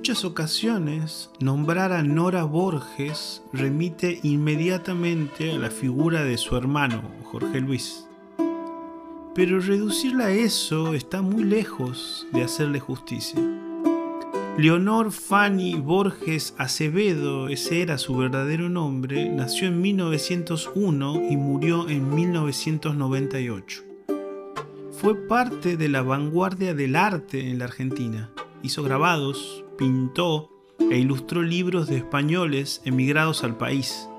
Muchas ocasiones, nombrar a Nora Borges remite inmediatamente a la figura de su hermano, Jorge Luis. Pero reducirla a eso está muy lejos de hacerle justicia. Leonor Fanny Borges Acevedo, ese era su verdadero nombre, nació en 1901 y murió en 1998. Fue parte de la vanguardia del arte en la Argentina. Hizo grabados, pintó e ilustró libros de españoles emigrados al país,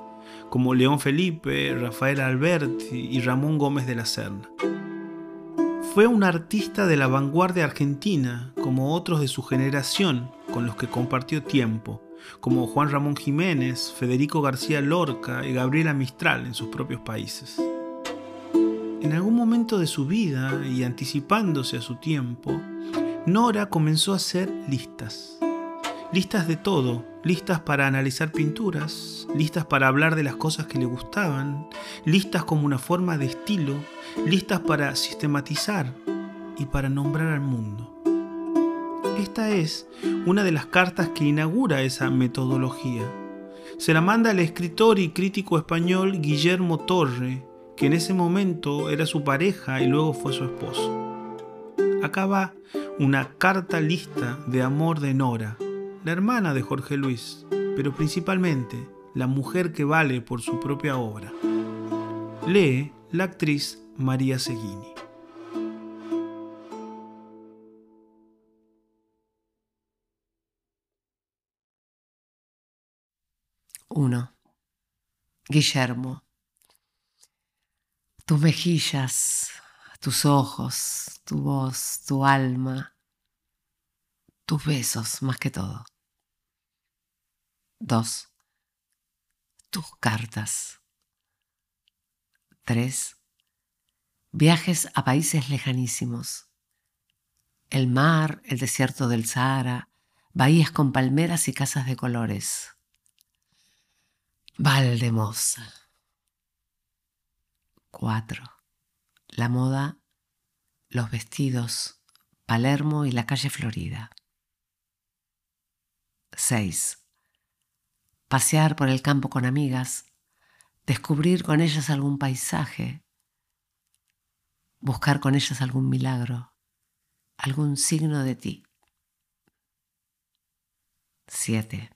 como León Felipe, Rafael Alberti y Ramón Gómez de la Serna. Fue un artista de la vanguardia argentina, como otros de su generación con los que compartió tiempo, como Juan Ramón Jiménez, Federico García Lorca y Gabriela Mistral en sus propios países. En algún momento de su vida y anticipándose a su tiempo, Nora comenzó a hacer listas. Listas de todo, listas para analizar pinturas, listas para hablar de las cosas que le gustaban, listas como una forma de estilo, listas para sistematizar y para nombrar al mundo. Esta es una de las cartas que inaugura esa metodología. Se la manda al escritor y crítico español Guillermo Torre, que en ese momento era su pareja y luego fue su esposo. Acá va una carta lista de amor de Nora, la hermana de Jorge Luis, pero principalmente la mujer que vale por su propia obra. Lee la actriz María Seguini. Uno. Guillermo. Tus mejillas, tus ojos, tu voz, tu alma, tus besos más que todo. Dos. Tus cartas. Tres. Viajes a países lejanísimos. El mar, el desierto del Sahara, bahías con palmeras y casas de colores. Valdemosa. 4. La moda, los vestidos, Palermo y la calle Florida. 6. Pasear por el campo con amigas, descubrir con ellas algún paisaje, buscar con ellas algún milagro, algún signo de ti. 7.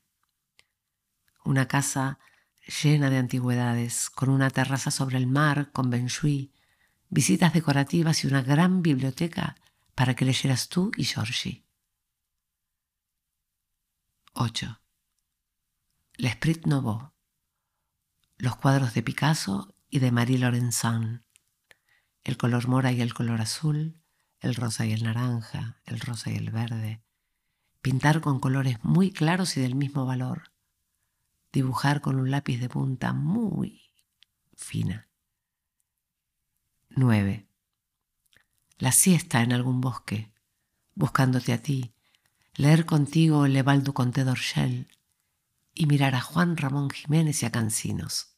Una casa llena de antigüedades, con una terraza sobre el mar, con Shui, visitas decorativas y una gran biblioteca para que leyeras tú y Georgie. 8. L'Esprit Nouveau. Los cuadros de Picasso y de Marie Lorenzan. El color mora y el color azul, el rosa y el naranja, el rosa y el verde. Pintar con colores muy claros y del mismo valor dibujar con un lápiz de punta muy fina. 9. La siesta en algún bosque, buscándote a ti, leer contigo Le Val du d'Orchel y mirar a Juan Ramón Jiménez y a Cancinos.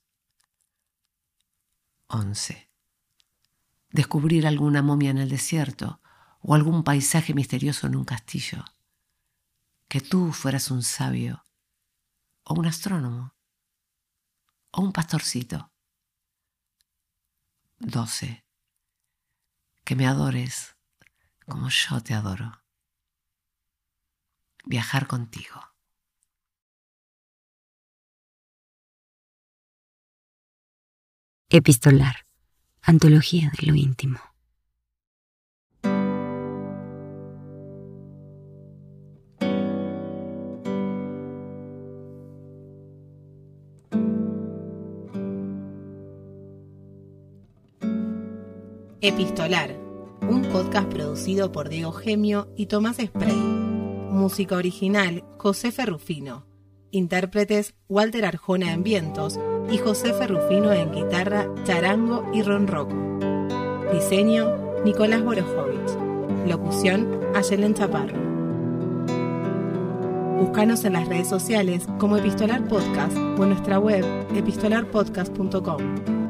11. Descubrir alguna momia en el desierto o algún paisaje misterioso en un castillo. Que tú fueras un sabio o un astrónomo o un pastorcito. 12. Que me adores como yo te adoro. Viajar contigo. Epistolar. Antología de lo íntimo. Epistolar, un podcast producido por Diego Gemio y Tomás Spray. Música original, José Ferrufino. Intérpretes, Walter Arjona en vientos y José Ferrufino en guitarra, charango y ronroco. Diseño, Nicolás Borojovich. Locución, Ayelen Chaparro. Búscanos en las redes sociales como Epistolar Podcast o en nuestra web epistolarpodcast.com.